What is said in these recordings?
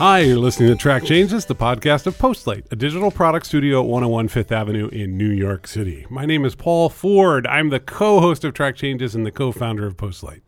Hi, you're listening to Track Changes, the podcast of Postlight, a digital product studio at 101 Fifth Avenue in New York City. My name is Paul Ford. I'm the co host of Track Changes and the co founder of Postlight.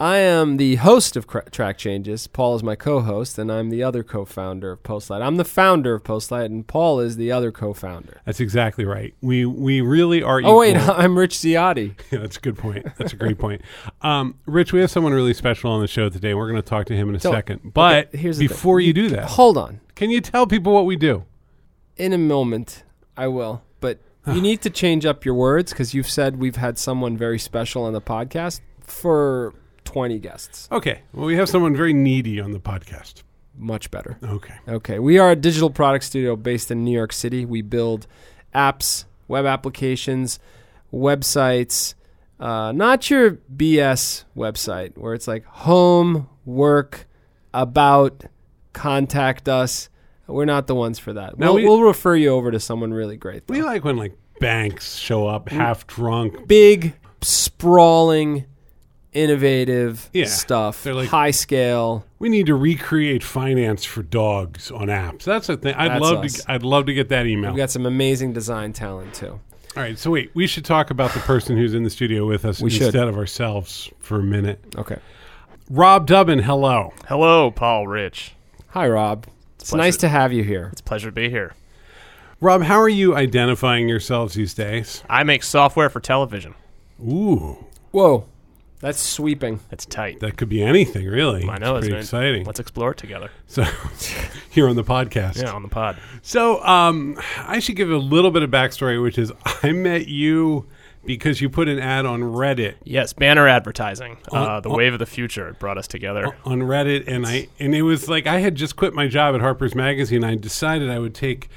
I am the host of Cra- Track Changes. Paul is my co-host, and I'm the other co-founder of Postlight. I'm the founder of Postlight, and Paul is the other co-founder. That's exactly right. We we really are. Oh wait. I'm Rich Ziade. Yeah, that's a good point. That's a great point. Um, Rich, we have someone really special on the show today. We're going to talk to him in a So, second. But okay, here's thing. before you do that, Hold on. can you tell people what we do? In a moment, I will. But you need to change up your words because you've said we've had someone very special on the podcast for 20 guests. Okay. Well, we have someone very needy on the podcast. Much better. Okay. Okay, we are a digital product studio based in New York City. We build apps, web applications, websites, uh, not your BS website where it's like home, work, about, contact us. We're not the ones for that. We'll, we- we'll refer you over to someone really great. though. We like when like banks show up half drunk. Big, sprawling, innovative Yeah, stuff, they're like- high scale. We need to recreate finance for dogs on apps. That's a thing. I'd That's love us. to. I'd love to get that email. We've got some amazing design talent too. All right. So wait, we should talk about the person who's in the studio with us We instead should. of ourselves for a minute. Okay. Rob Dubbin, hello. Hello, Paul Rich. Hi, Rob. It's pleasure. nice to have you here. It's a pleasure to be here. Rob, how are you identifying yourselves these days? I make software for television. Ooh, Whoa, that's sweeping. That's tight. that could be anything, really. I know it's it's pretty been- exciting. Let's explore it together. So, here on the podcast. Yeah, on the pod. So, um, I should give a little bit of backstory, which is I met you because you put an ad on Reddit Yes, banner advertising. Uh, the on- wave of the future brought us together. on Reddit, and I and it was like I had just quit my job at Harper's Magazine. I decided I would take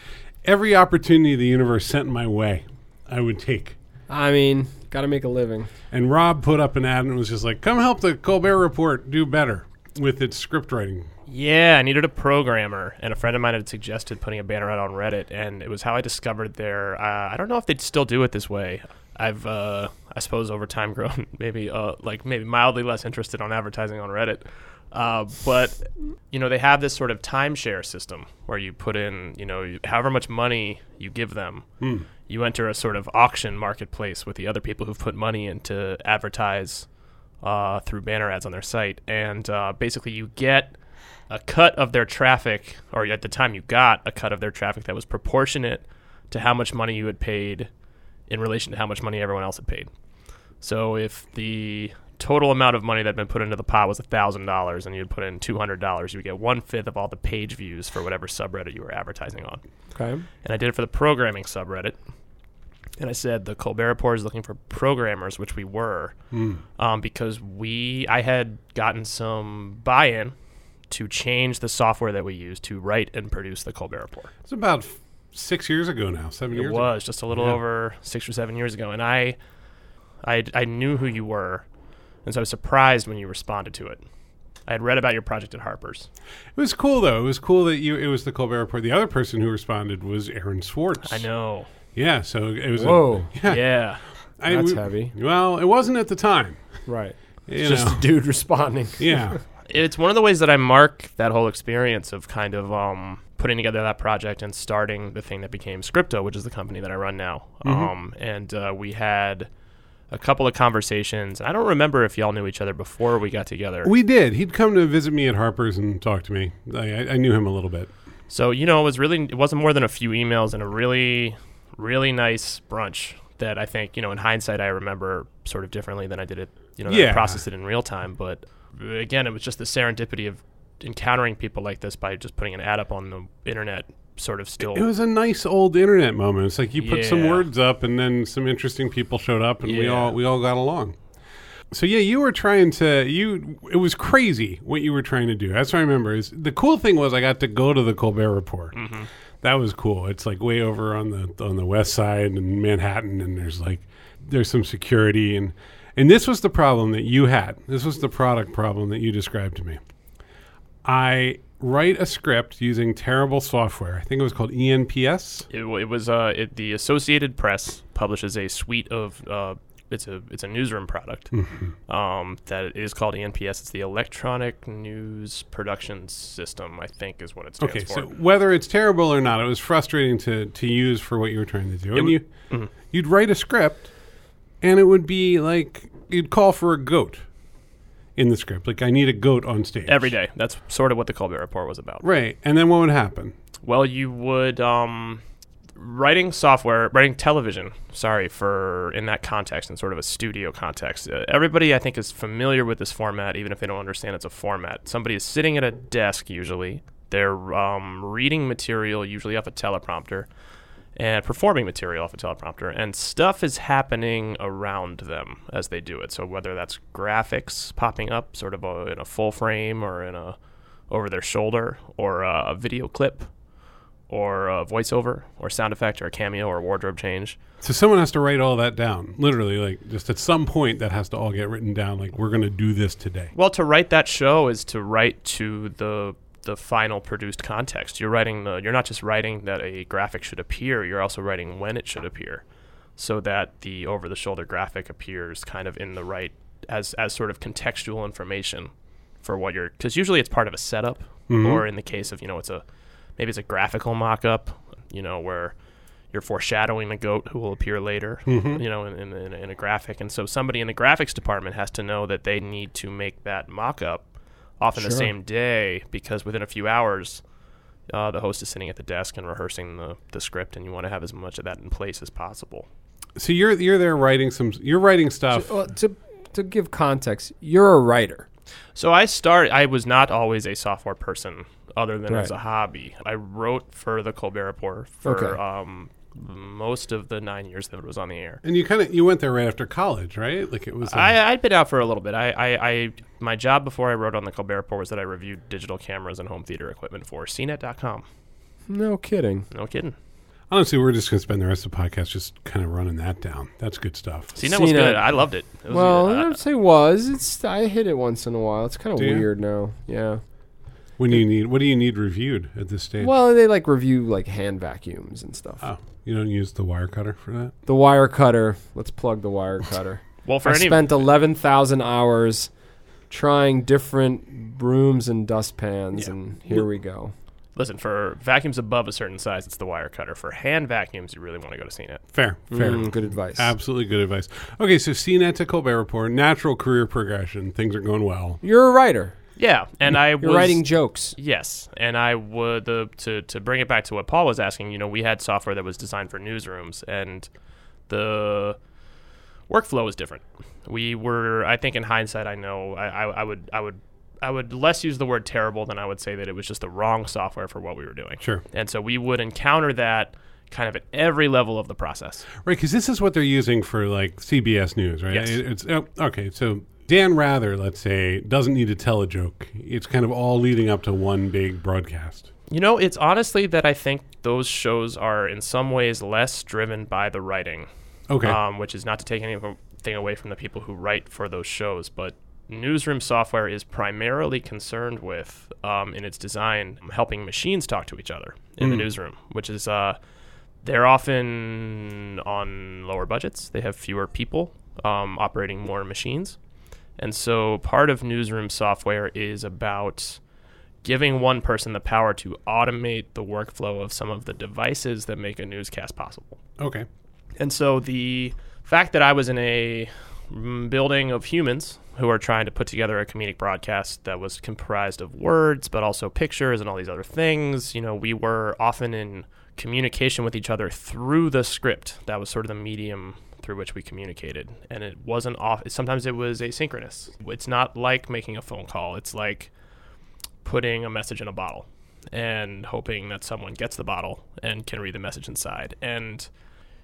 every opportunity the universe sent my way. I would take. I mean, got to make a living. And Rob put up an ad and was just like, "Come help the Colbert Report do better with its script writing." Yeah, I needed a programmer, and a friend of mine had suggested putting a banner out on Reddit, and it was how I discovered their. Uh, I don't know if they'd still do it this way. I've, uh, I suppose, over time grown maybe uh, like maybe mildly less interested on advertising on Reddit. Uh, but you know they have this sort of timeshare system where you put in you know however much money you give them, you enter a sort of auction marketplace with the other people who've put money in to advertise uh, through banner ads on their site, and uh, basically you get a cut of their traffic, or at the time you got a cut of their traffic that was proportionate to how much money you had paid in relation to how much money everyone else had paid. So if the total amount of money that had been put into the pot was thousand dollars, and you'd put in two hundred dollars, you would get one fifth of all the page views for whatever subreddit you were advertising on. Okay. And I did it for the programming subreddit. And I said the Colbert Report is looking for programmers, which we were, um, because we I had gotten some buy-in to change the software that we use to write and produce the Colbert Report. It's about f- six years ago now, seven It years. It was just a little Yeah. over six or seven years ago, and I, I, I knew who you were, and so I was surprised when you responded to it. I had read about your project at Harper's. It was cool though. It was cool that you. It was the Colbert Report. The other person who responded was Aaron Swartz. I know. Yeah. So it was. a- Whoa. yeah. Yeah. I- That's we- heavy. Well, it wasn't at the time. Right. You Just know. a dude responding. yeah. it's one of the ways that I mark that whole experience of kind of um, putting together that project and starting the thing that became Scripto, which is the company that I run now. Um, and uh, we had a couple of conversations. I don't remember if y'all knew each other before we got together. We did. He'd come to visit me at Harper's and talk to me. I, I- I knew him a little bit. so you know, it was really it wasn't more than a few emails and a really really nice brunch that I think you know in hindsight I remember sort of differently than I did it. You know, that I processed it in real time. But uh, again, it was just the serendipity of encountering people like this by just putting an ad up on the internet. Sort of still. It was a nice old internet moment. It's like you put some words up, and then some interesting people showed up, and we all we all got along. So yeah, you were trying to you. It was crazy what you were trying to do. That's what I remember. Is the cool thing was I got to go to the Colbert Report. Mm-hmm. That was cool. It's like way over on the on the west side in Manhattan, and there's like there's some security and and this was the problem that you had. This was the product problem that you described to me. I write a script using terrible software. I think it was called ENPS. It, it was uh, it, the Associated Press publishes a suite of uh, it's a it's a newsroom product Mm-hmm. um, that is called ENPS. It's the Electronic News Production System, I think, is what it stands Okay, for. so whether it's terrible or not, it was frustrating to, to use for what you were trying to do. And w- you mhm. you'd write a script, and it would be like you'd call for a goat in the script. Like I need a goat on stage Every day. That's sort of what the Colbert Report was about. Right, and then what would happen? Well, you would um, writing software, writing television. Sorry for in that context, in sort of a studio context. Uh, everybody, I think, is familiar with this format, even if they don't understand it's a format. Somebody is sitting at a desk usually. They're um, reading material, usually off a teleprompter, and performing material off a teleprompter, and stuff is happening around them as they do it. So whether that's graphics popping up, sort of a, in a full frame or in a over their shoulder, or a, a video clip or a voiceover or sound effect or a cameo or a wardrobe change. So someone has to write all that down. Literally, like just at some point, that has to all get written down. Like we're going to do this today. Well, to write that show is to write to the the final produced context. You're writing the you're not just writing that a graphic should appear, you're also writing when it should appear. So that the over the shoulder graphic appears kind of in the right as as sort of contextual information for what you're cuz usually it's part of a setup Mhm. or in the case of, you know, it's a maybe it's a graphical mock-up, you know, where you're foreshadowing the goat who will appear later, Mhm. you know, in, in, in, a, in a graphic. And so somebody in the graphics department has to know that they need to make that mock-up often the same day because within a few hours, uh, the host is sitting at the desk and rehearsing the, the script, and you want to have as much of that in place as possible. So you're you're there writing some. You're writing stuff. To, well, to to give context, you're a writer. So I start. I was not always a software person, other than as a hobby. I wrote for the Colbert Report for Okay. um, most of the nine years that it was on the air. And you kind of you went there right after college, right? Like it was. a- I, I'd been out for a little bit. I, I, I, my job before I wrote on the Colbert Report was that I reviewed digital cameras and home theater equipment for CNET.com. No kidding. No kidding. honestly, we're just gonna spend the rest of the podcast just kind of running that down. That's good stuff. CNET was CNET. good. I loved it. it was, Well, I don't say was. It's I hit it once in a while. It's kind of Do you? weird now. Yeah. When do you need what do you need reviewed at this stage? Well, they like review like hand vacuums and stuff. oh, you don't use the wire cutter for that. The wire cutter. Let's plug the wire cutter. well, for I any spent eleven thousand hours trying different brooms and dustpans, Yeah. and here we go. listen for vacuums above a certain size, it's the wire cutter. For hand vacuums, you really want to go to CNET. Fair, fair. Mm, good advice. Absolutely good advice. Okay, so CNET to Colbert Report, natural career progression. Things are going well. You're a writer. Yeah, and I You're was writing jokes. Yes, and I would the to to bring it back to what Paul was asking. You know, we had software that was designed for newsrooms, and the workflow was different. We were, I think, in hindsight, I know I, I, I would I would I would less use the word terrible than I would say that it was just the wrong software for what we were doing. Sure. And so we would encounter that kind of at every level of the process. Right, because this is what they're using for like CBS News, right? Yes. It's oh, okay. So Dan Rather, let's say, doesn't need to tell a joke. It's kind of all leading up to one big broadcast. You know, it's honestly that I think those shows are in some ways less driven by the writing. Okay. um, which is not to take anything away from the people who write for those shows, but newsroom software is primarily concerned with, um, in its design, helping machines talk to each other in the Mm. newsroom, which is uh, they're often on lower budgets. They have fewer people um, operating more machines, and so part of newsroom software is about giving one person the power to automate the workflow of some of the devices that make a newscast possible. okay. And so the fact that I was in a mm, building of humans who are trying to put together a comedic broadcast that was comprised of words, but also pictures and all these other things, you know, we were often in communication with each other through the script. That was sort of the medium through which we communicated. And it wasn't off, sometimes it was asynchronous. It's not like making a phone call, it's like putting a message in a bottle and hoping that someone gets the bottle and can read the message inside. And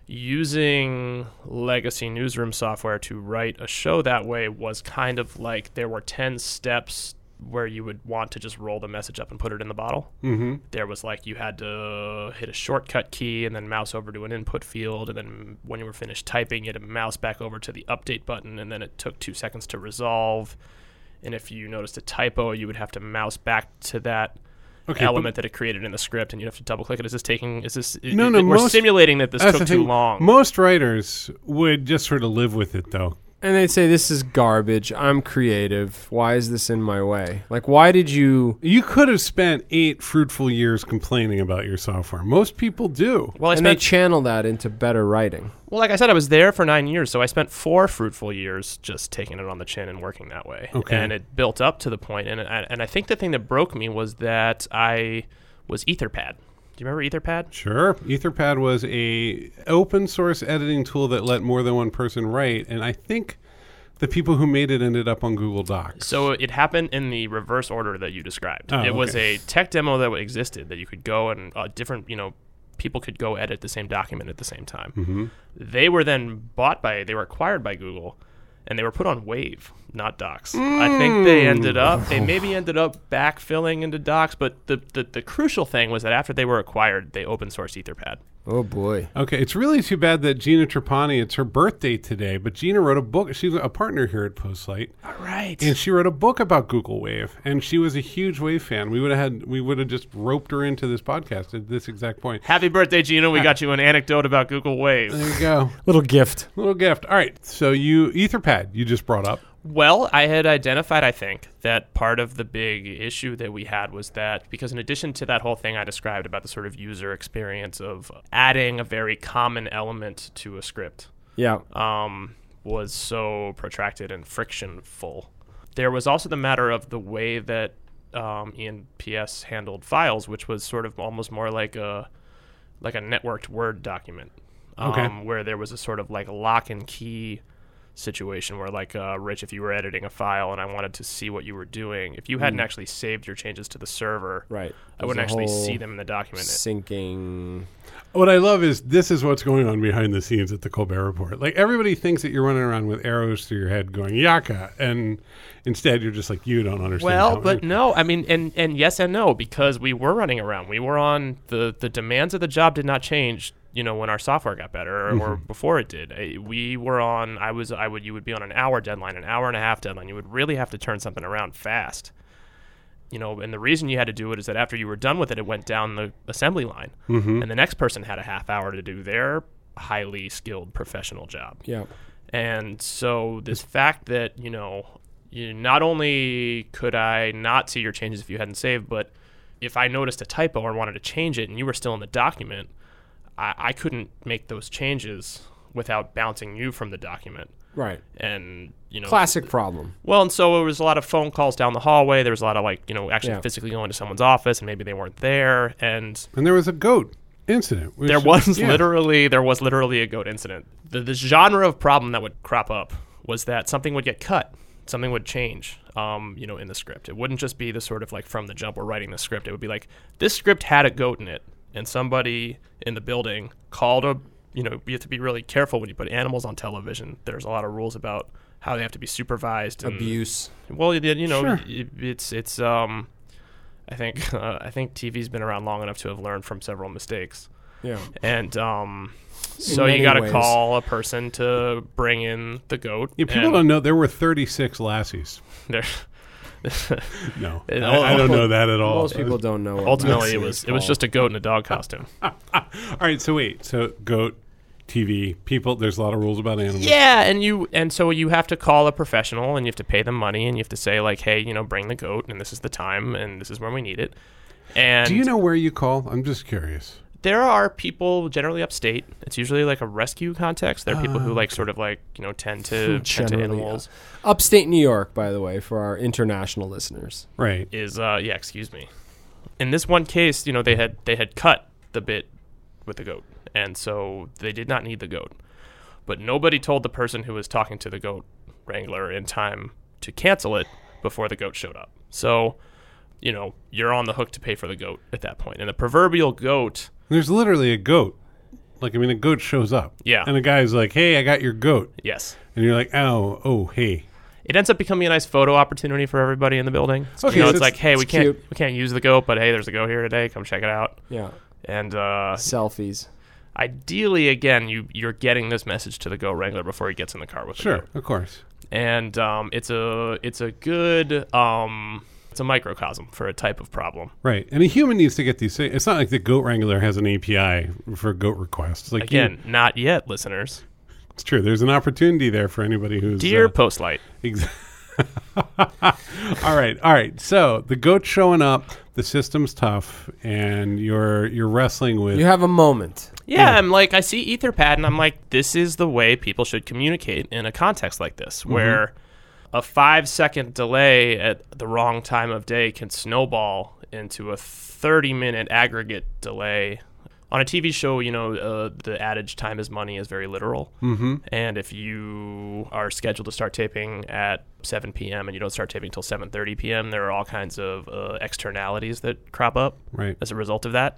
using legacy newsroom software to write a show that way was kind of like there were 10 steps where you would want to just roll the message up and put it in the bottle. Mm-hmm. There was like you had to hit a shortcut key and then mouse over to an input field. And then when you were finished typing, you had to mouse back over to the update button. And then it took two seconds to resolve. And if you noticed a typo, you would have to mouse back to that Okay, element that it created in the script, and you have to double click it. Is this taking? Is this? No, it- no, We're most- simulating that this took too long. Most writers would just sort of live with it, though. And they'd say, This is garbage. I'm creative. Why is this in my way? Like, why did you. You could have spent eight fruitful years complaining about your software. Most people do. well, I and they spent. channel that into better writing. well, like I said, I was there for nine years, so I spent four fruitful years just taking it on the chin and working that way. Okay. And it built up to the point, and I, and I think the thing that broke me was that I was Etherpad. Do you remember Etherpad? Sure. Etherpad was a open source editing tool that let more than one person write, and I think the people who made it ended up on Google Docs. So it happened in the reverse order that you described. Oh, it was a tech demo that existed that you could go and uh, different, you know, people could go edit the same document at the same time. hmm They were then bought by, they were acquired by Google, and they were put on Wave, not Docs. I think they hmm. ended up, they oh. maybe ended up backfilling into Docs, but the, the the crucial thing was that after they were acquired, they open sourced Etherpad. Oh, boy. Okay, it's really too bad that Gina Trapani, it's her birthday today, but Gina wrote a book. She's a partner here at Postlight, All right. and she wrote a book about Google Wave, and she was a huge Wave fan. We would have had, we would have just roped her into this podcast at this exact point. Happy birthday, Gina. We uh, got you an anecdote about Google Wave. There you go. Little gift. Little gift. All right, so you, Etherpad, you just brought up. Well, I had identified, I think, that part of the big issue that we had was that because, in addition to that whole thing I described about the sort of user experience of adding a very common element to a script, Yeah. um, was so protracted and frictionful, there was also the matter of the way that um, ENPS handled files, which was sort of almost more like a like a networked Word document, um, Okay. where there was a sort of like lock and key situation where like uh, rich if you were editing a file and i wanted to see what you were doing if you hadn't actually saved your changes to the server Right. i wouldn't actually see them in the document Syncing. What I love is this is what's going on behind the scenes at the Colbert Report. Like everybody thinks that you're running around with arrows through your head going yaka, and instead you're just like you don't understand. well how- but no i mean and and yes and no because we were running around we were on the the demands of the job did not change you know when our software got better or, or before it did. Uh, we were on i was i would you would be on an hour deadline an hour and a half deadline. You would really have to turn something around fast. You know and the reason you had to do it is that after you were done with it it went down the assembly line. Mhm. and the next person had a half hour to do their highly skilled professional job. Yeah. and so this fact that, you know, you, not only could I not see your changes if you hadn't saved, but if I noticed a typo or wanted to change it and you were still in the document, I, I couldn't make those changes without bouncing you from the document. Right. And, you know, Classic problem. well, and so there was a lot of phone calls down the hallway. There was a lot of like, you know, actually Yeah. physically going to someone's office and maybe they weren't there. And and there was a goat incident. there was yeah. literally there was literally a goat incident. The, the genre of problem that would crop up was that something would get cut, something would change, um, you know, in the script. It wouldn't just be the sort of like from the jump we're writing the script. It would be like this script had a goat in it, and somebody in the building called a. You know, you have to be really careful when you put animals on television. There's a lot of rules about how they have to be supervised. And, Abuse. well, you you know, Sure. it, it's it's um, I think uh, I think TV's been around long enough to have learned from several mistakes Yeah. and um, so you got to call a person to bring in the goat. Yeah, people don't know there were 36 lassies. there- No, I, I don't know that at all. Most people don't know. what ultimately, Lassie it is was it was just a goat in a dog costume. All right, so wait, so goat, TV, people. There's a lot of rules about animals. yeah, and you and so you have to call a professional, and you have to pay them money, and you have to say like, hey, you know, bring the goat, and this is the time, and this is when we need it. And Do you know where you call? I'm just curious. There are people generally upstate. It's usually like a rescue context. There are people who like sort of like you know tend to tend to Generally, animals. upstate New York, by the way, for our international listeners. Right. is uh yeah excuse me in this one case you know they had they had cut the bit with the goat and so they did not need the goat but nobody told the person who was talking to the goat wrangler in time to cancel it before the goat showed up so you know you're on the hook to pay for the goat at that point. point and the proverbial goat There's literally a goat. Like I mean, a goat shows up. Yeah. And a guy's like, "Hey, I got your goat," yes and you're like, "Oh, oh, hey." it ends up becoming a nice photo opportunity for everybody in the building. Okay, you know, so it's it's- like, hey, we can't cute. we can't use the goat, but hey, there's a goat here today. Come check it out. Yeah. And uh, Selfies. ideally again you you're getting this message to the goat wrangler before he gets in the car with the Sure, goat. of course. and um, it's a it's a good um, It's a microcosm for a type of problem. Right. And a human needs to get these things. It's not like the Goat Wrangler has an API for goat requests. Like you- Again, not yet, listeners. it's true. There's an opportunity there for anybody who's Dear uh, Postlight, Ex- all right, all right. So the goat's showing up. The system's tough, and you're you're wrestling with. You have a moment. Yeah, I'm like I see Etherpad and I'm like, this is the way people should communicate in a context like this, where a five second delay at the wrong time of day can snowball into a 30 minute aggregate delay. On a TV show, you know, uh, the adage "time is money" is very literal. Mm-hmm. And if you are scheduled to start taping at 7 p.m. and you don't start taping until 7:30 p.m., there are all kinds of uh, externalities that crop up right. as a result of that.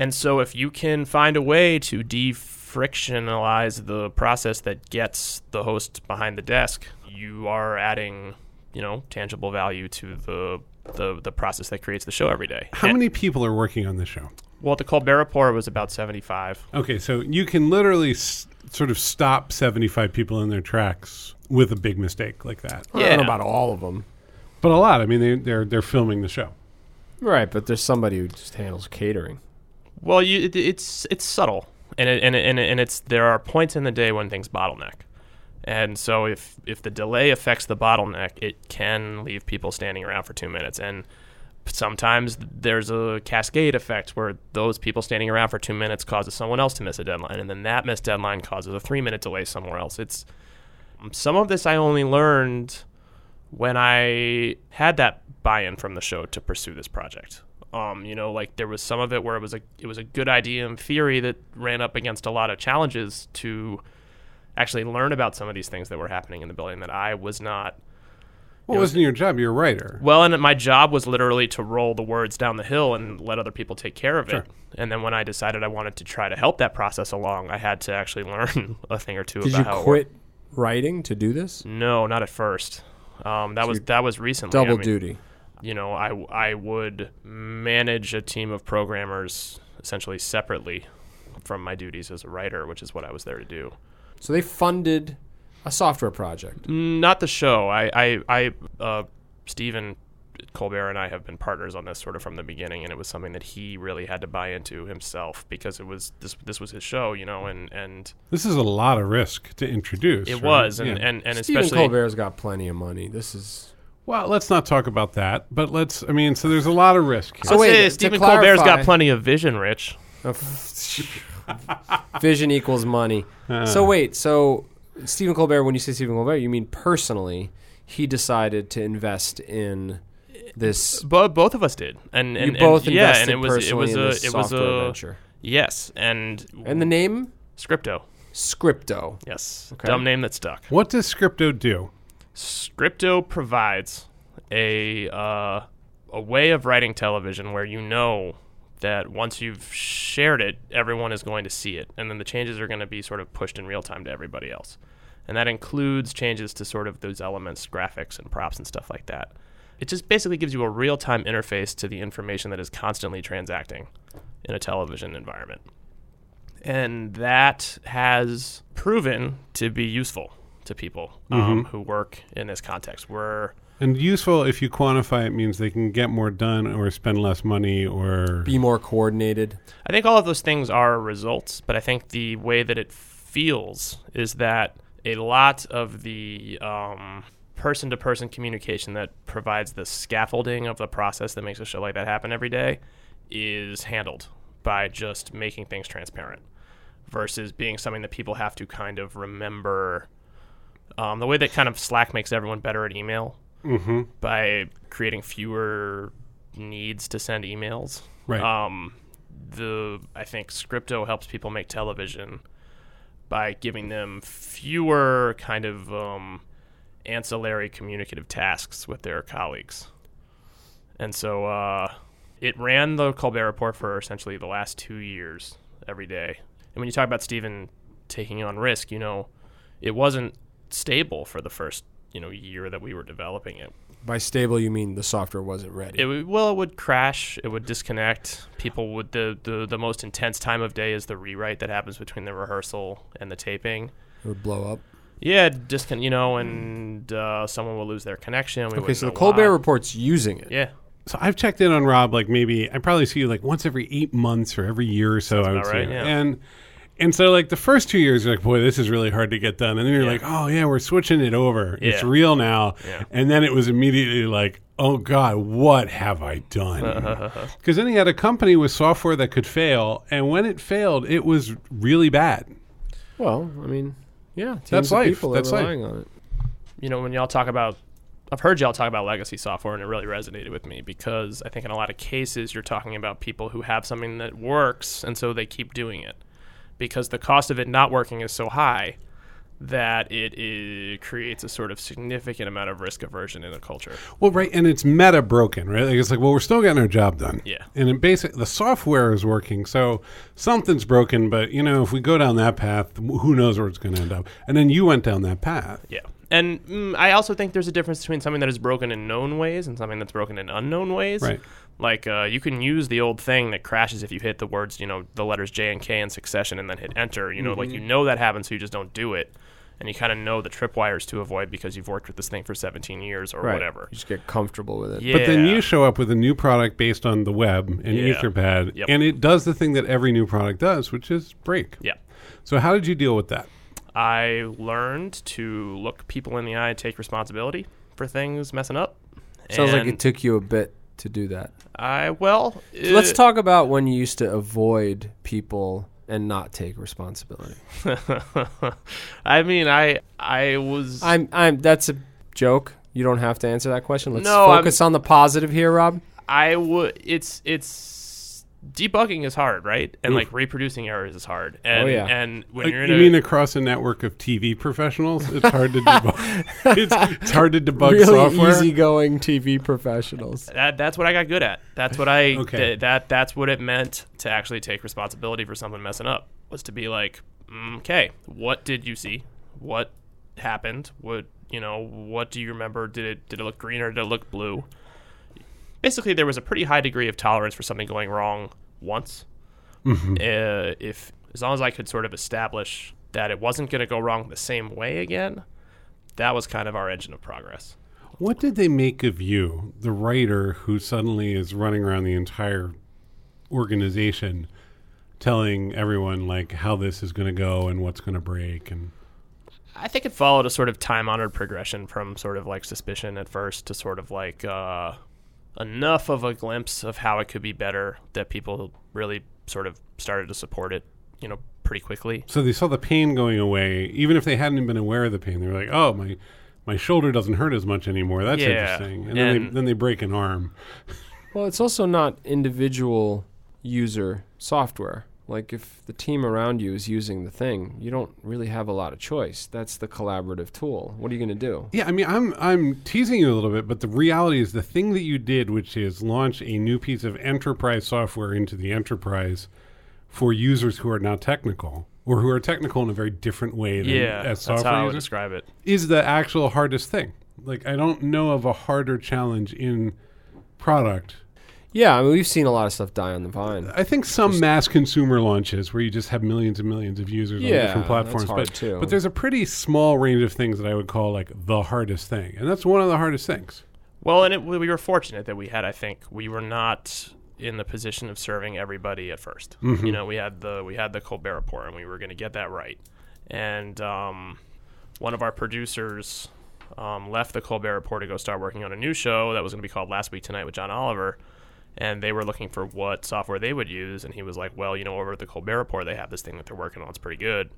And so, if you can find a way to defrictionalize the process that gets the host behind the desk, you are adding, you know, tangible value to the the, the process that creates the show every day. How And- many people are working on this show? Well, at the Colbert Report it was about seventy five. Okay, so you can literally s- sort of stop 75 people in their tracks with a big mistake like that. I don't Yeah. know about all of them. But a lot. I mean, they, they're they're filming the show. Right, but there's somebody who just handles catering. Well, you it, it's it's subtle, and it, and it, and, and it's there are points in the day when things bottleneck, and so if if the delay affects the bottleneck, it can leave people standing around for two minutes, and sometimes there's a cascade effect where those people standing around for two minutes causes someone else to miss a deadline, and then that missed deadline causes a three minute delay somewhere else. It's some of this I only learned when I had that buy-in from the show to pursue this project. Um, you know, like there was some of it where it was a it was a good idea in theory that ran up against a lot of challenges to actually learn about some of these things that were happening in the building that I was not What wasn't your job? You're a writer. well, and my job was literally to roll the words down the hill and let other people take care of it. Sure. And then when I decided I wanted to try to help that process along, I had to actually learn a thing or two Did about you how it quit writing to do this? No, not at first. Um, that was that was recently. I Double mean, duty. You know, I I would manage a team of programmers essentially separately from my duties as a writer, which is what I was there to do. So they funded a software project. Mm, Not the show. I, I, I uh, Stephen Colbert and I have been partners on this sort of from the beginning, and it was something that he really had to buy into himself because it was this this was his show, you know, and and This is a lot of risk to introduce. it right? was, and Yeah. and, and Stephen especially Colbert's got plenty of money. This is well, let's not talk about that. But let's. I mean, so there's a lot of risk here. So I'll wait, say to Stephen Colbert's clarify- got plenty of vision, Rich. vision equals money. Uh, So wait, so Stephen Colbert, when you say Stephen Colbert, you mean personally, he decided to invest in this. But both of us did, and and, you both and, yeah, invested and it was it personally was in a this it was software a venture. yes, and And the name Scripto, Scripto. yes, Okay. dumb name that stuck. what does Scripto do? Scripto provides a uh, a way of writing television where you know that once you've shared it, everyone is going to see it, and then the changes are going to be sort of pushed in real time to everybody else, and that includes changes to sort of those elements, graphics and props and stuff like that. It just basically gives you a real time interface to the information that is constantly transacting in a television environment. And that has proven to be useful to people um, who work in this context. Where And useful if you quantify it means they can get more done or spend less money or Be more coordinated. I think all of those things are results, but I think the way that it feels is that a lot of the person to person communication that provides the scaffolding of the process that makes a show like that happen every day is handled by just making things transparent versus being something that people have to kind of remember. Um, the way that kind of Slack makes everyone better at email hmm by creating fewer needs to send emails. right. Um, the I think Scripto helps people make television by giving them fewer kind of um, ancillary communicative tasks with their colleagues, and so uh, it ran the Colbert Report for essentially the last two years every day. And when you talk about Stephen taking on risk, you know, it wasn't stable for the first you know year that we were developing it. By stable, you mean the software wasn't ready. It would, well, it would crash. It would disconnect. People would the, the the most intense time of day is the rewrite that happens between the rehearsal and the taping. It would blow up. Yeah, discon, you know, and uh, someone will lose their connection. We Okay, so the Colbert why. Report's using it. Yeah, So I've checked in on Rob like maybe I probably see you like once every eight months or every year or so. I would about see right, you. yeah. and and so like the first two years, you're like, boy, this is really hard to get done, and then you're Yeah. like, oh yeah, we're switching it over. It's real now. Yeah. And then it was immediately like, oh god, what have I done? Because then he had a company with software that could fail, and when it failed, it was really bad. Well, I mean, yeah, teams That's of life. people That's are life. relying on it. you know, when y'all talk about, I've heard y'all talk about legacy software, and it really resonated with me because I think in a lot of cases you're talking about people who have something that works, and so they keep doing it because the cost of it not working is so high that it, it creates a sort of significant amount of risk aversion in the culture. Well, right, and it's meta broken, right? Like it's like, well, we're still getting our job done. Yeah. And it basic the software is working, so something's broken. But you know, if we go down that path, who knows where it's going to end up? And then you went down that path. Yeah. And mm, I also think there's a difference between something that is broken in known ways and something that's broken in unknown ways. Right. Like uh, you can use the old thing that crashes if you hit the words, you know, the letters J and K in succession and then hit enter. You know, like you know that happens, so you just don't do it. And you kind of know the tripwires to avoid because you've worked with this thing for 17 years or Right. whatever. You just get comfortable with it. Yeah. But then you show up with a new product based on the web and Yeah. Etherpad, Yep. and it does the thing that every new product does, which is break. Yeah. So how did you deal with that? I learned to look people in the eye take responsibility for things messing up. Sounds like it took you a bit to do that. I well, Let's uh, talk about when you used to avoid people and not take responsibility. I mean, I I was I'm I'm that's a joke. You don't have to answer that question. Let's No, I'm- focus on the positive here, Rob. I would. It's it's debugging is hard, right? And like reproducing errors is hard. And, Oh, yeah. And when Like, you're in you a mean across a network of TV professionals? It's hard to debug. it's, it's hard to debug really software. easygoing TV professionals. that, that's what I got good at. That's what I Okay. th- that that's what it meant to actually take responsibility for something messing up. Was to be like, mm, okay, what did you see? What happened? What you know? What do you remember? Did it did it look green or did it look blue? Basically, there was a pretty high degree of tolerance for something going wrong once. Uh, if as long as I could sort of establish that it wasn't going to go wrong the same way again, that was kind of our engine of progress. What did they make of you, the writer who suddenly is running around the entire organization telling everyone like how this is going to go and what's going to break and I think it followed a sort of time honored progression from sort of like suspicion at first to sort of like uh, enough of a glimpse of how it could be better that people really sort of started to support it, you know, pretty quickly. so they saw the pain going away. Even if they hadn't been aware of the pain they were like oh my my shoulder doesn't hurt as much anymore. That's Yeah, interesting. And, then they and- then they break an arm. Well, it's also not individual user software. Like if the team around you is using the thing, you don't really have a lot of choice. That's the collaborative tool. What are you going to do? Yeah, I mean, I'm I'm teasing you a little bit, but the reality is the thing that you did, which is launch a new piece of enterprise software into the enterprise for users who are not technical or who are technical in a very different way than Yeah, as that's how software I would users, describe it. is the actual hardest thing. Like, I don't know of a harder challenge in product. Yeah, I mean, we've seen a lot of stuff die on the vine. I think some mass consumer launches where you just have millions and millions of users on different platforms, that's hard but too. but there's a pretty small range of things that I would call like the hardest thing, and that's one of the hardest things. Well, and it, we were fortunate that we had, I think, we were not in the position of serving everybody at 1st You know, we had the we had the Colbert Report, and we were going to get that right. And um, one of our producers um, left the Colbert Report to go start working on a new show that was going to be called Last Week Tonight with John Oliver. And they were looking for what software they would use, and he was like, "Well, you know, over at the Colbert Report, they have this thing that they're working on. It's pretty good."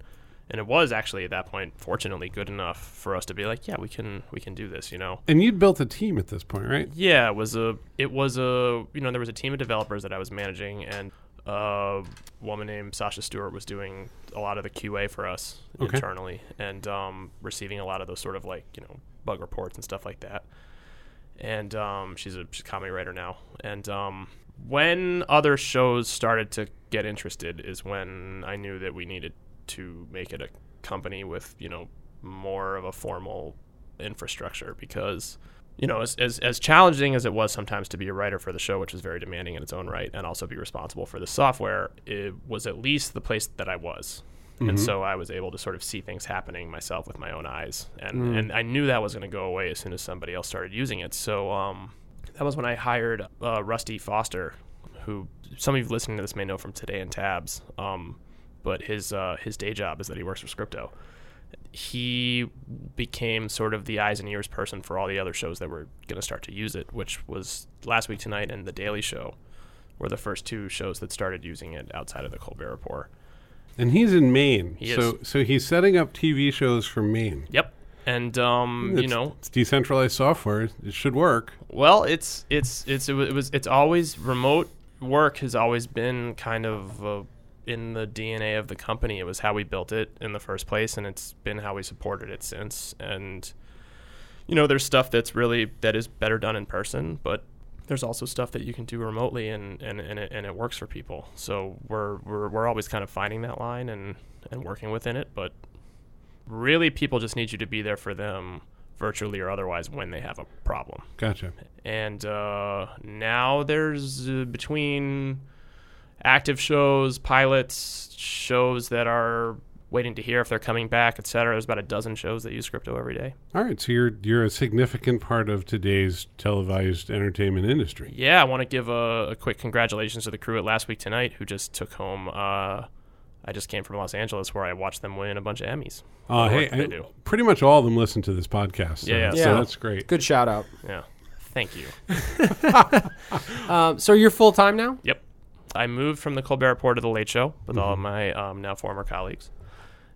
And it was actually at that point, fortunately, good enough for us to be like, "Yeah, we can, we can do this." You know. And you'd built a team at this point, right? Yeah, it was a it was a you know there was a team of developers that I was managing, and a woman named Sasha Stewart was doing a lot of the QA for us Okay. internally, and um, receiving a lot of those sort of like you know bug reports and stuff like that. And um, she's a she's a comedy writer now, and um, when other shows started to get interested is when I knew that we needed to make it a company with you know more of a formal infrastructure because you know as, as, as challenging as it was sometimes to be a writer for the show which was very demanding in its own right and also be responsible for the software it was at least the place that i was and so I was able to sort of see things happening myself with my own eyes, and and I knew that was going to go away as soon as somebody else started using it. So um, that was when I hired uh, Rusty Foster, who some of you listening to this may know from Today in Tabs. Um, but his uh, his day job is that he works for Scripto. He became sort of the eyes and ears person for all the other shows that were going to start to use it, which was Last Week Tonight and The Daily Show were the first two shows that started using it outside of the Colbert Report. And he's in Maine. He so so he's setting up TV shows from Maine. Yep. And um, you know, it's decentralized software. It should work. Well, it's it's it's it it was it's always remote work has always been kind of uh, in the DNA of the company. It was how we built it in the first place, and it's been how we supported it since. And you know, there's stuff that's really that is better done in person, but there's also stuff that you can do remotely, and and and it, and it works for people. So we're we're we're always kind of finding that line and and working within it, but really, people just need you to be there for them virtually or otherwise when they have a problem Gotcha. and uh, now there's uh, between active shows, pilots, shows that are waiting to hear if they're coming back, etc. There's about a dozen shows that use Scripto every day. All right. So you're you're a significant part of today's televised entertainment industry. Yeah, I want to give a, a quick congratulations to the crew at Last Week Tonight who just took home. Uh, I just came from Los Angeles where I watched them win a bunch of Emmys. Uh, hey, work that they I- do. pretty much all of them listen to this podcast. So, Yeah, yeah. so Yeah. that's great. Good shout out. Yeah, thank you. Um, so you're full time now? Yep. I moved from the Colbert Report to the Late Show with all of Mm-hmm. my um, now former colleagues,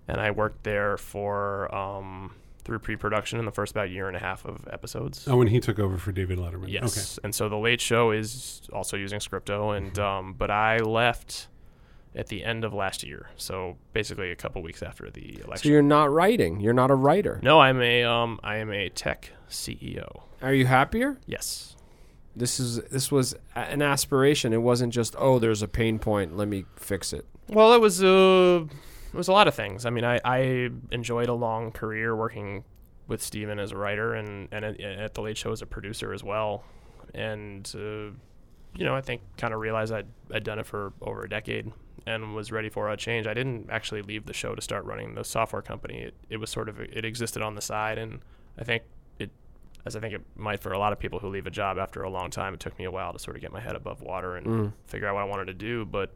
and I worked there for um, through pre-production in the first about year and a half of episodes. Oh, when he took over for David Letterman. Yes, and so the Late Show is also using Scripto, and um, but I left at the end of last year, so basically a couple weeks after the election. So you're not writing. You're not a writer. no, I'm a um, I am a tech CEO. Are you happier? Yes. This is this was an aspiration. It wasn't just oh, there's a pain point. Let me fix it. Well, it was uh, it was a lot of things. I mean, I, I enjoyed a long career working with Stephen as a writer and and at, the Late Show as a producer as well, and uh, you know, I think kind of realized I'd I'd done it for over a decade and was ready for a change. I didn't actually leave the show to start running the software company. It it was sort of it existed on the side, and I think it. As I think it might for a lot of people who leave a job after a long time, it took me a while to sort of get my head above water and Mm. figure out what I wanted to do. But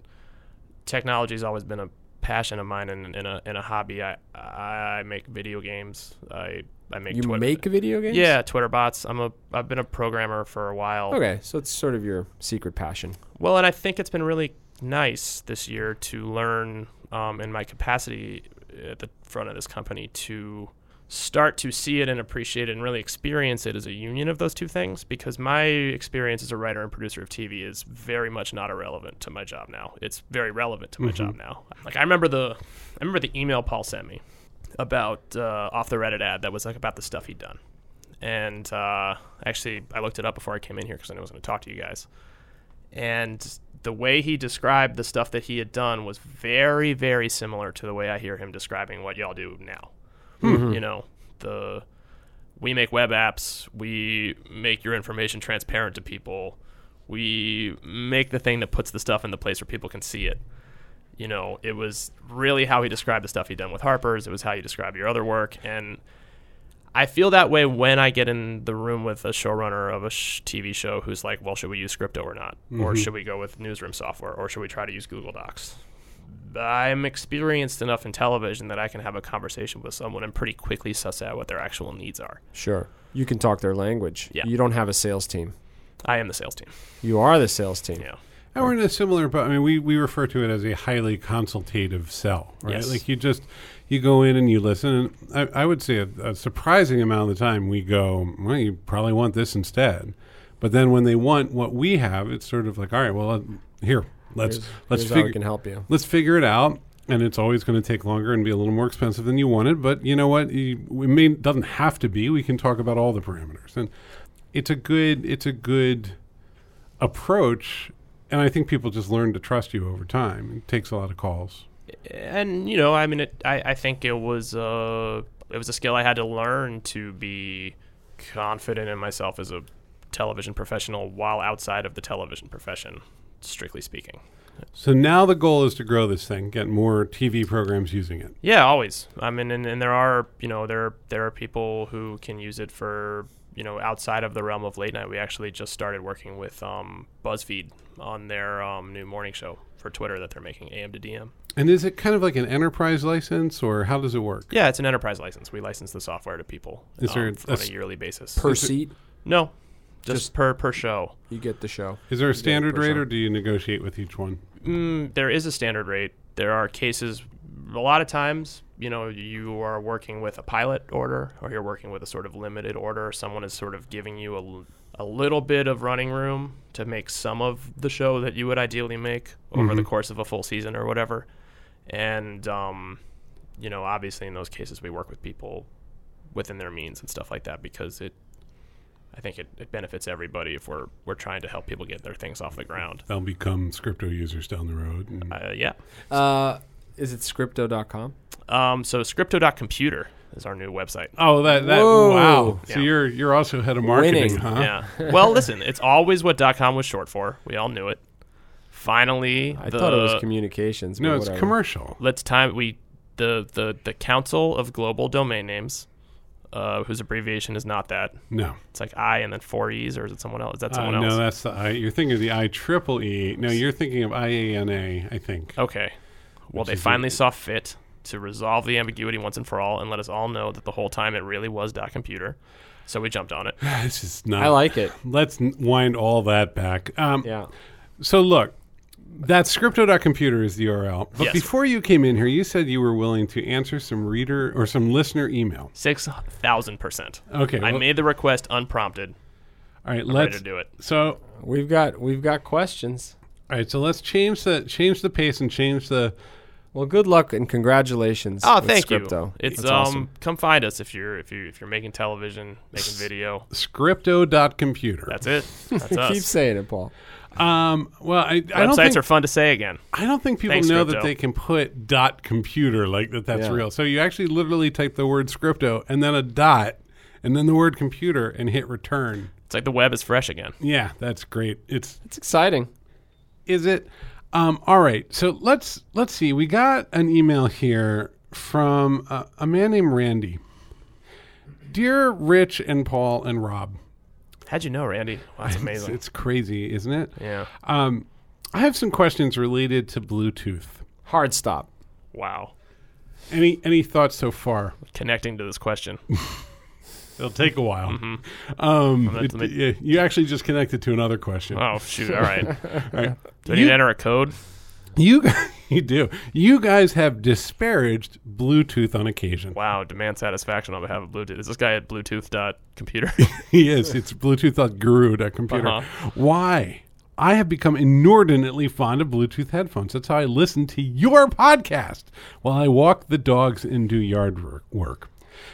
technology has always been a passion of mine and, and, a, and a hobby. I, I make video games. I I make You Twitter. make video games? yeah Twitter bots. I'm a I've been a programmer for a while. Okay, so it's sort of your secret passion. Well, and I think it's been really nice this year to learn um, in my capacity at the front of this company to start to see it and appreciate it and really experience it as a union of those two things because my experience as a writer and producer of TV is very much not irrelevant to my job now. It's very relevant to my job now. Like I remember the I remember the email Paul sent me about uh, off the Reddit ad that was like about the stuff he'd done. And uh, actually, I looked it up before I came in here because I knew I was going to talk to you guys and the way he described the stuff that he had done was very very similar to the way i hear him describing what y'all do now Mm-hmm. you know the we make web apps we make your information transparent to people we make the thing that puts the stuff in the place where people can see it you know it was really how he described the stuff he'd done with harper's it was how you describe your other work and I feel that way when I get in the room with a showrunner of a sh- TV show who's like, well, should we use Scripto or not? Or mm-hmm. should we go with newsroom software? Or should we try to use Google Docs? I'm experienced enough in television that I can have a conversation with someone and pretty quickly suss out what their actual needs are. Sure. You can talk their language. Yeah. You don't have a sales team. I am the sales team. You are the sales team. Yeah. And we're in a similar, but I mean, we, we refer to it as a highly consultative sell, right? Yes. Like you just you go in and you listen. And I, I would say a, a surprising amount of the time we go, well, you probably want this instead. But then when they want what we have, it's sort of like, all right, well, uh, here, let's Here's, let's here's figure can help you. let's figure it out. And it's always going to take longer and be a little more expensive than you wanted. But you know what? You, it may, doesn't have to be. We can talk about all the parameters, and it's a good it's a good approach. And I think people just learn to trust you over time. It takes a lot of calls. and you know, I mean, it, I I think it was uh it was a skill I had to learn to be confident in myself as a television professional while outside of the television profession strictly speaking. So now the goal is to grow this thing, get more TV programs using it. Yeah, always. I mean, and, and there are you know there there are people who can use it for you know outside of the realm of late night. We actually just started working with um, BuzzFeed on their um, new morning show for Twitter that they're making AM to DM. And is it kind of like an enterprise license, or how does it work? Yeah, it's an enterprise license. We license the software to people Is there um, a on a s- yearly basis. per seat. no, just, Just- per per show. You get the show. Is there a standard rate, sure. or do you negotiate with each one? Mm, there is a standard rate. There are cases, a lot of times, you know, you are working with a pilot order or you're working with a sort of limited order. Someone is sort of giving you a, a little bit of running room to make some of the show that you would ideally make over the course of a full season or whatever. And, um, you know, obviously in those cases, we work with people within their means and stuff like that because it, I think it, it benefits everybody if we're, we're trying to help people get their things off the ground. They'll become Scripto users down the road. and- Uh, yeah. Uh, is it scripto.com? Um, so Scripto.computer is our new website. oh, that that Whoa. wow! So you're you're also head of marketing, Winning. huh? Yeah. Well, listen, it's always what .com was short for. We all knew it. Finally, I the, thought it was communications. No, but it's whatever. commercial. let's time we the the the Council of Global Domain Names, uh, whose abbreviation is not that. No, It's like I and then four E's, or is it someone else? Is that uh, someone else? no, that's the I. You're thinking of the I triple E. No, you're thinking of I A N A. I think. Okay. Well, Which they finally a- saw fit to resolve the ambiguity once and for all and let us all know that the whole time it really was dot .computer. So we jumped on it. This is not. I like it. Let's wind all that back. Um, Yeah. So look, that scripto.computer is the URL. But Yes. before you came in here, you said you were willing to answer some reader or some listener email. Six thousand percent. Okay. I well, made the request unprompted. all right. I'm ready Let's. to do it. So We've got we've got questions. all right. So let's change the change the pace and change the. Well, good luck and congratulations. Oh, with thank Scripto. you. It's That's um, awesome. come find us if you're if you if you're making television, making video. Scripto.computer. That's it. That's us. Keep saying it, Paul. Um. Well, I, I don't Websites think are fun to say again. I don't think people Thanks, know Scripto. that they can put dot computer like that. That's Yeah. real. So you actually literally type the word scripto and then a dot and then the word computer and hit return. It's like the web is fresh again. Yeah, that's great. It's It's exciting. is it um all right so let's let's see we got an email here from uh, a man named randy dear rich and paul and rob How'd you know, Randy? Wow, that's it's, amazing. it's crazy isn't it yeah. um i have some questions related to bluetooth Hard stop. Wow. any any thoughts so far Connecting to this question. it'll take a while um gonna- it- let me- yeah, you actually just connected to another question Oh shoot! All right. All right. Do I need You- to enter a code? You you do you guys have disparaged bluetooth on occasion Wow. Demand satisfaction on behalf of Bluetooth. Is this guy at Bluetooth.computer? He is. It's Bluetooth.guru.computer. Uh-huh. Why? I have become inordinately fond of Bluetooth headphones. That's how I listen to your podcast while I walk the dogs and do yard work- work.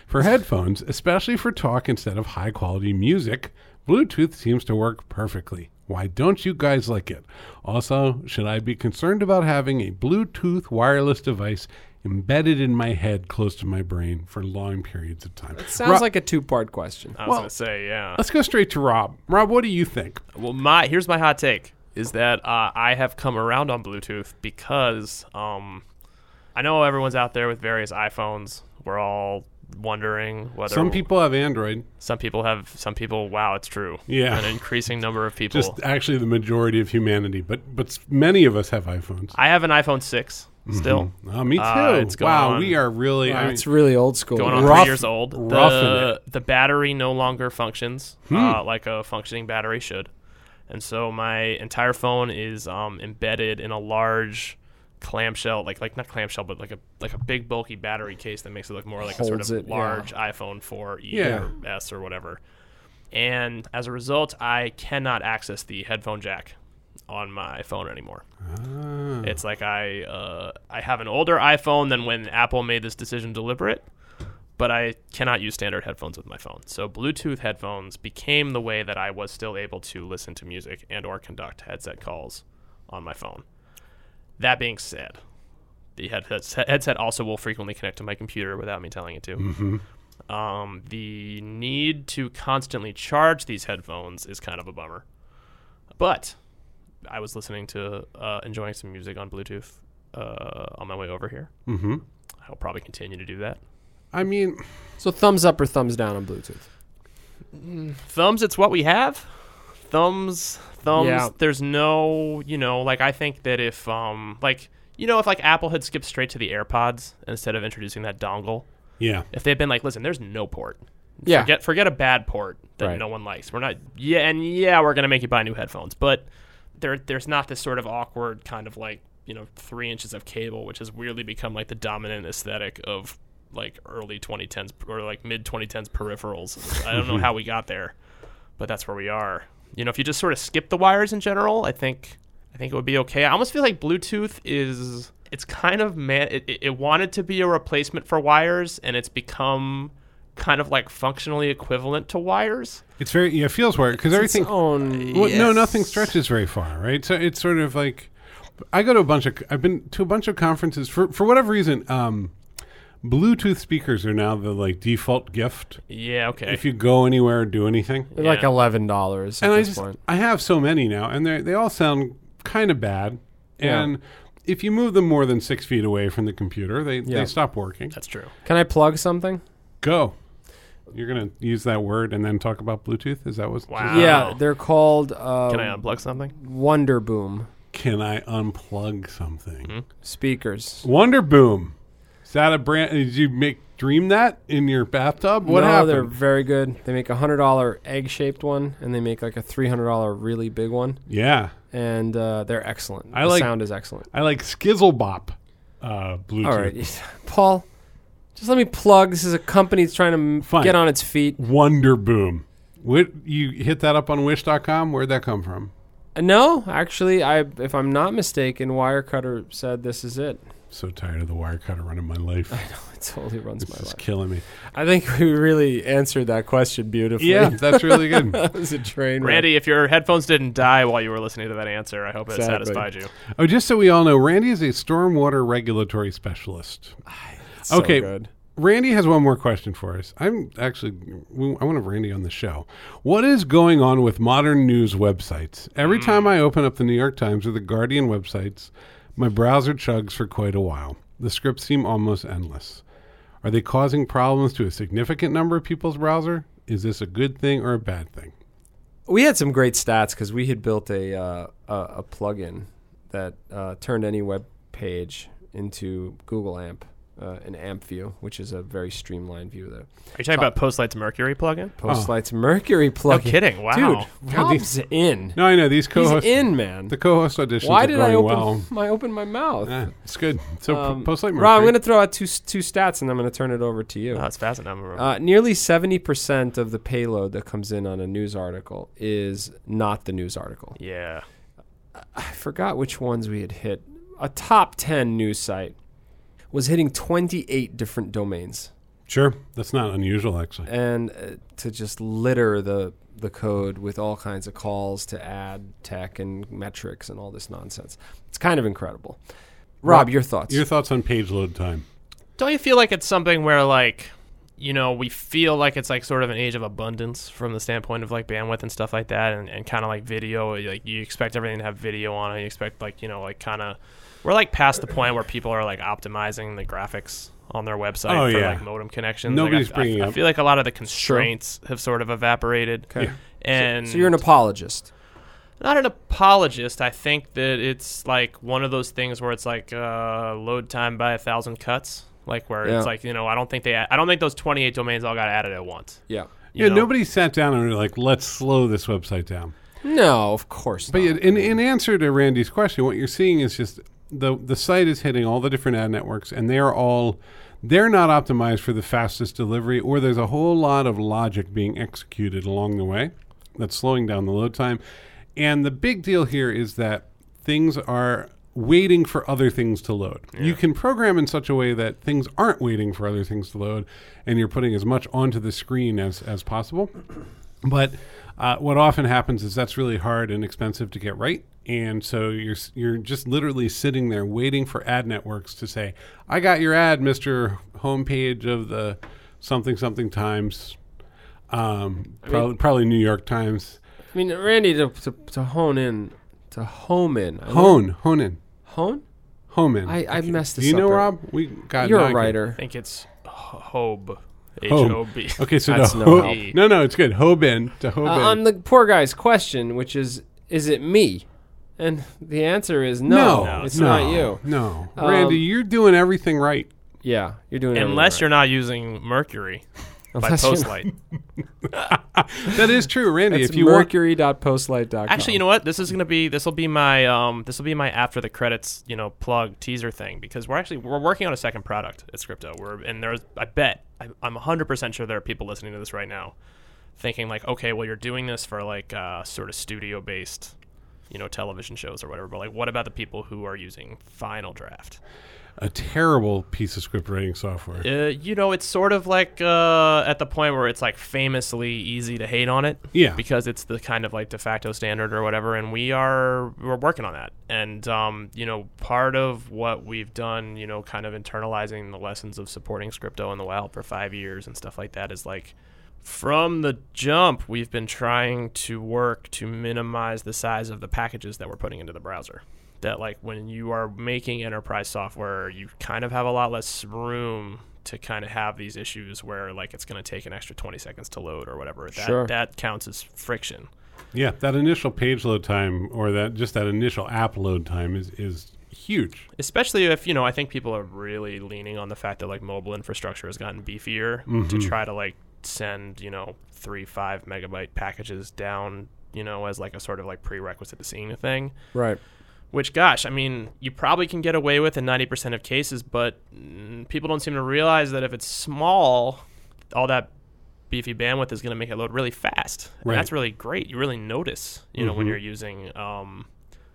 For headphones, especially for talk instead of high quality music, Bluetooth seems to work perfectly. Why don't you guys like it? Also, should I be concerned about having a Bluetooth wireless device embedded in my head close to my brain for long periods of time? Sounds Rob- like a two part question. I was Well- gonna say, yeah. Let's go straight to Rob. Rob, what do you think? Well, my here's my hot take is that uh, I have come around on Bluetooth because um, I know everyone's out there with various iPhones. We're all wondering whether Some people have Android. some people have some people. Wow, it's true. Yeah. an increasing number of people. Just actually the majority of humanity, but but many of us have iPhones. I have an iPhone six still. Oh, me too. Uh, it's going wow, on- we are really. Wow, I mean, it's really old school. going on Rough- three years old. roughing The, the battery no longer functions Hmm. uh, like a functioning battery should, and so my entire phone is um, embedded in a large clamshell, like like not clamshell, but like a like a big bulky battery case that makes it look more like a sort of it, yeah. large iPhone 4e Yeah. or S or whatever. And as a result, I cannot access the headphone jack on my phone anymore. Ah. It's like I uh, I have an older iPhone than when Apple made this decision deliberate, but I cannot use standard headphones with my phone. So Bluetooth headphones became the way that I was still able to listen to music and or conduct headset calls on my phone. That being said, the headset headset also will frequently connect to my computer without me telling it to. Mhm. Um, the need to constantly charge these headphones is kind of a bummer. But I was listening to uh, enjoying some music on Bluetooth uh, on my way over here. Mm-hmm. I'll probably continue to do that. I mean, So thumbs up or thumbs down on Bluetooth? thumbs it's what we have thumbs thumbs Yeah. there's no you know like i think that if um like you know if like apple had skipped straight to the airpods instead of introducing that dongle yeah. if they had been like listen there's no port Yeah. forget forget a bad port that Right. no one likes we're not yeah and yeah we're gonna make you buy new headphones but there there's not this sort of awkward kind of like you know three inches of cable which has weirdly become like the dominant aesthetic of like early 2010s or like mid 2010s peripherals i don't know how we got there but that's where we are you know if you just sort of skip the wires in general i think i think it would be okay i almost feel like bluetooth is it's kind of man it, it- it wanted to be a replacement for wires and it's become kind of like functionally equivalent to wires It's very yeah, it feels weird because Its everything. own- Well, No, nothing stretches very far, right? So it's sort of like I go to a bunch of I've been to a bunch of conferences for for whatever reason. Um, Bluetooth speakers are now the like default gift yeah okay if you go anywhere or do anything. They're like Yeah. eleven dollars at and I this just point. I have so many now, and they they all sound kind of bad. Yeah. And if you move them more than six feet away from the computer, they Yeah. they stop working. that's true Can I plug something? Go. You're gonna use that word and then talk about Bluetooth. Is that what? Wow. Yeah, they're called uh, can i unplug something Wonder Boom Can I unplug something? Hmm? speakers. Wonder Boom. That a brand? Did you make dream that in your bathtub? What no, happened? they're very good. They make a hundred dollar egg shaped one, and they make like a three hundred dollar really big one, Yeah, and uh, they're excellent. I the like- sound is excellent. I like Skizzlebop uh, Bluetooth. All right, Paul, just let me plug. This is a company that's trying to m- Fine. get on its feet. Wonder Boom. What you hit that up on Wish.com? Where'd that come from? Uh, No, actually, I if I'm not mistaken, Wirecutter said this is it. So tired of the wire cutter running my life. I know it totally runs This my is life. killing me. I think we really answered that question beautifully. Yeah, that's really good. that was a train wreck. randy if your headphones didn't die while you were listening to that answer i hope it satisfied you Oh, just so we all know, Randy is a stormwater regulatory specialist. Ah, so okay. good. Randy has one more question for us. I'm actually, I want to have Randy on the show. What is going on with modern news websites? Every hmm. time I open up the New York Times or the Guardian websites, my browser chugs for quite a while. The scripts seem almost endless. Are they causing problems to a significant number of people's browser? Is this a good thing or a bad thing? We had some great stats because we had built a uh, a, a plugin that uh, turned any web page into Google AMP, uh, an AMP view, which is a very streamlined view of the are you talking about postlight's mercury plugin Postlights Mercury plugin. no plugin. kidding wow Dude, God, Rob's in. No, I know these co-hosts. in, man. The co-host auditions Why are did going I open well. my open my mouth? Yeah, it's good. So Um, post like Rob, I'm going to throw out two two stats, and I'm going to turn it over to you. oh, that's fascinating Uh, nearly 70% of the payload that comes in on a news article is not the news article. yeah I forgot which ones we had hit. A top 10 news site was hitting 28 different domains. Sure, that's not unusual actually. And uh, to just litter the, the code with all kinds of calls to ad tech and metrics and all this nonsense. It's kind of incredible. Rob, Rob, your thoughts? Your thoughts on page load time? don't you feel like it's something where like you know we feel like it's like sort of an age of abundance from the standpoint of like bandwidth and stuff like that and, and kind of like video like you expect everything to have video on it you expect like you know like kind of we're like past the point where people are like optimizing the graphics on their website Oh, for yeah. like modem connections Nobody's like, I, bringing I, I up- feel like a lot of the constraints have sort of evaporated okay. Yeah. and So you're an apologist. not an apologist. I think that it's like one of those things where it's like uh, load time by a thousand cuts. Like where Yeah. it's like you know I don't think they I don't think those 28 domains all got added at once. Yeah. you yeah, know? nobody sat down and were like, "Let's slow this website down." No, of course But not. yet, in, in answer to Randy's question, what you're seeing is just the the site is hitting all the different ad networks, and they are all they're not optimized for the fastest delivery, or there's a whole lot of logic being executed along the way that's slowing down the load time. And the big deal here is that things are waiting for other things to load. You can program in such a way that things aren't waiting for other things to load, and you're putting as much onto the screen as as possible. But uh, what often happens is that's really hard and expensive to get right, and so you're you're just literally sitting there waiting for ad networks to say, "I got your ad, Mister Homepage of the something something Times, um, probably, probably New York Times." I mean, Randy, to, to, to hone in to Homan. I Hone, Honen, Hone? Homan. I, I messed Do this you up. know, there. Rob? We got You're now I a writer. I think it's Hobe. H Hobe. O B. Okay, so That's to no Ho- help. no, no, it's good. Hoban to Uh, Hoban. on the poor guy's question, which is, is it me? And the answer is no, no, it's no, not you. No, Um, Randy, you're doing everything right. Yeah, you're doing it. Unless everything you're not using Mercury right. By Unless you're not- Postlight. That is true, Randy. That's if you mercury.postlight.com. Actually, you know what? This is gonna be this will be my um this will be my after the credits you know plug teaser thing because we're actually we're working on a second product at Scripto. We're and there's I bet I, I'm 100 percent sure there are people listening to this right now, thinking like, okay, well you're doing this for like uh, sort of studio based, you know, television shows or whatever. But like, what about the people who are using Final Draft? A terrible piece of script writing software. Uh, you know, it's sort of like uh, at the point where it's like famously easy to hate on it. Yeah. Because it's the kind of like de facto standard or whatever, and we are we're working on that. And um, you know, part of what we've done, you know, kind of internalizing the lessons of supporting Scripto in the wild for five years and stuff like that is like from the jump, we've been trying to work to minimize the size of the packages that we're putting into the browser. That like when you are making enterprise software, you kind of have a lot less room to kind of have these issues where like it's going to take an extra 20 seconds to load or whatever. That Sure. that counts as friction. Yeah, that initial page load time or that just that initial app load time is is huge. especially if you know i think people are really leaning on the fact that like mobile infrastructure has gotten beefier to mm-hmm. try to like send you know three five megabyte packages down you know as like a sort of like prerequisite to seeing a thing right. Which gosh i mean you probably can get away with in 90% of cases but mm, people don't seem to realize that if it's small all that beefy bandwidth is going to make it load really fast and that's really great you really notice you know when Mhm. you're using um,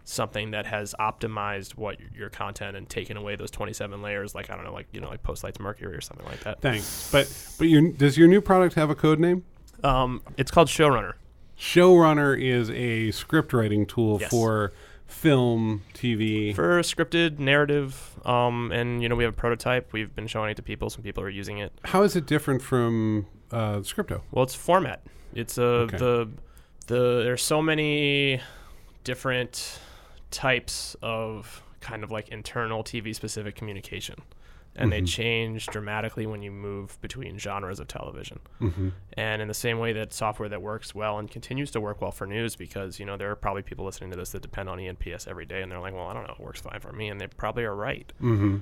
something that has optimized what your content and taken away those 27 layers like i don't know like you know like postlights mercury or something like that Thanks. But but your does your new product have a code name? um, it's called showrunner Showrunner is a script writing tool Yes. for film, TV. for scripted narrative um, and you know we have a prototype we've been showing it to people some people are using it How is it different from uh, Scripto? Well, it's format. It's a Okay. the the there's so many different types of kind of like internal TV specific communication. And they Mhm. change dramatically when you move between genres of television. Mm-hmm. And in the same way that software that works well and continues to work well for news, because you know there are probably people listening to this that depend on ENPS every day, and they're like, "Well, I don't know, it works fine for me," and they probably are right Mm-hmm.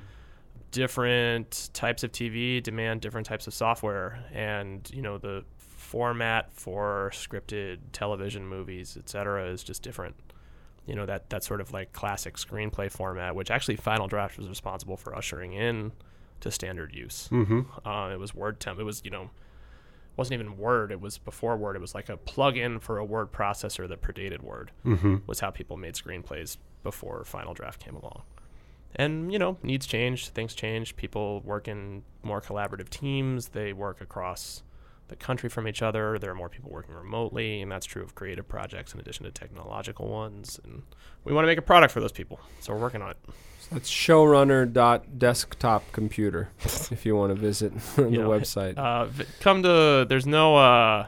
different types of TV demand different types of software, and you know the format for scripted television movies, etc., is just different. You know that that sort of like classic screenplay format, which actually Final Draft was responsible for ushering in to standard use. Mm-hmm. Uh, it was Word temp. It was you know wasn't even Word. It was before Word. It was like a plug-in for a word processor that predated Word Mm-hmm. was how people made screenplays before Final Draft came along. And, you know, needs change, things change. People work in more collaborative teams, they work across the country from each other. There are more people working remotely, and that's true of creative projects in addition to technological ones. And we want to make a product for those people, so we're working on it. That's showrunner.desktop computer if you want to visit the You know, website. Uh, come to, there's no, uh,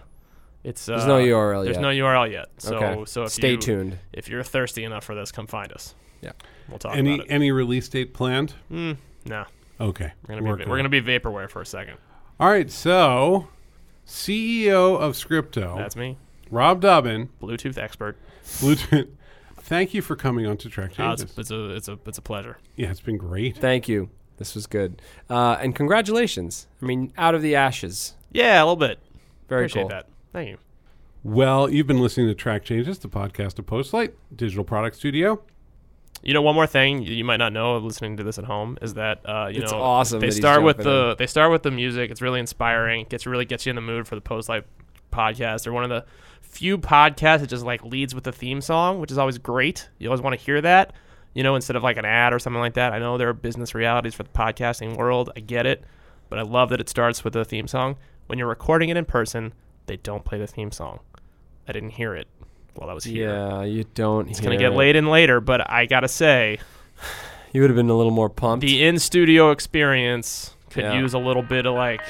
it's, uh, There's no URL There's yet. no URL yet. So, okay. so if Stay you, tuned. If you're thirsty enough for this, come find us. Yeah. We'll talk Any about it. any release date planned? Mm, no. Okay. We're gonna be we're gonna be vaporware for a second. All right. So, CEO of Scripto, That's me, Rob Dubbin, Bluetooth expert. Bluetooth. Thank you for coming on to Track Uh, Changes. it's, it's a it's a it's a pleasure. yeah, it's been great. Thank you. This was good. Uh, and congratulations. I mean, out of the ashes. Yeah, a little bit. Very Appreciate cool. that. Thank you. Well, you've been listening to Track Changes, the podcast of Postlight Digital Product Studio. You know, one more thing you might not know of listening to this at home is that uh, you It's know awesome They start with the they start with the music. It's really inspiring. It gets really gets you in the mood for the Postlight podcast. They're one of the few podcasts that just like leads with the theme song, which is always great. You always want to hear that, you know, instead of like an ad or something like that. I know there are business realities for the podcasting world. I get it, but I love that it starts with the theme song. When you're recording it in person, they don't play the theme song. I didn't hear it while I was here. Yeah, you don't. It's gonna get late in later, but I gotta say, You would have been a little more pumped. the in studio experience could Yeah. use a little bit of like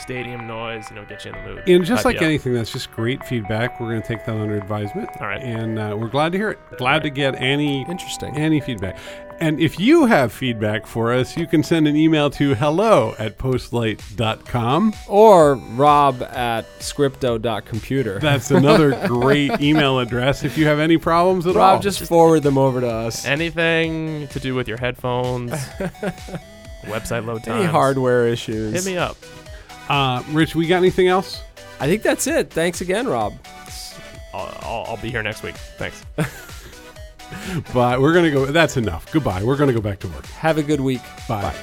stadium noise, you know, get you in the mood. And just like anything, that's just great feedback. We're going to take that under advisement. All right. And uh, we're glad to hear it. Glad to get any Interesting. any feedback. And if you have feedback for us, you can send an email to hello at postlight.com. Or rob at scripto.computer. That's another great email address if you have any problems at all. Rob, just forward them over to us. anything to do with your headphones, website load times. Any hardware issues. Hit me up. uh, Rich, we got anything else? I think that's it. Thanks again, Rob. I'll, I'll, I'll be here next week. Thanks. But we're going to go. That's enough. Goodbye. We're going to go back to work. Have a good week. Bye.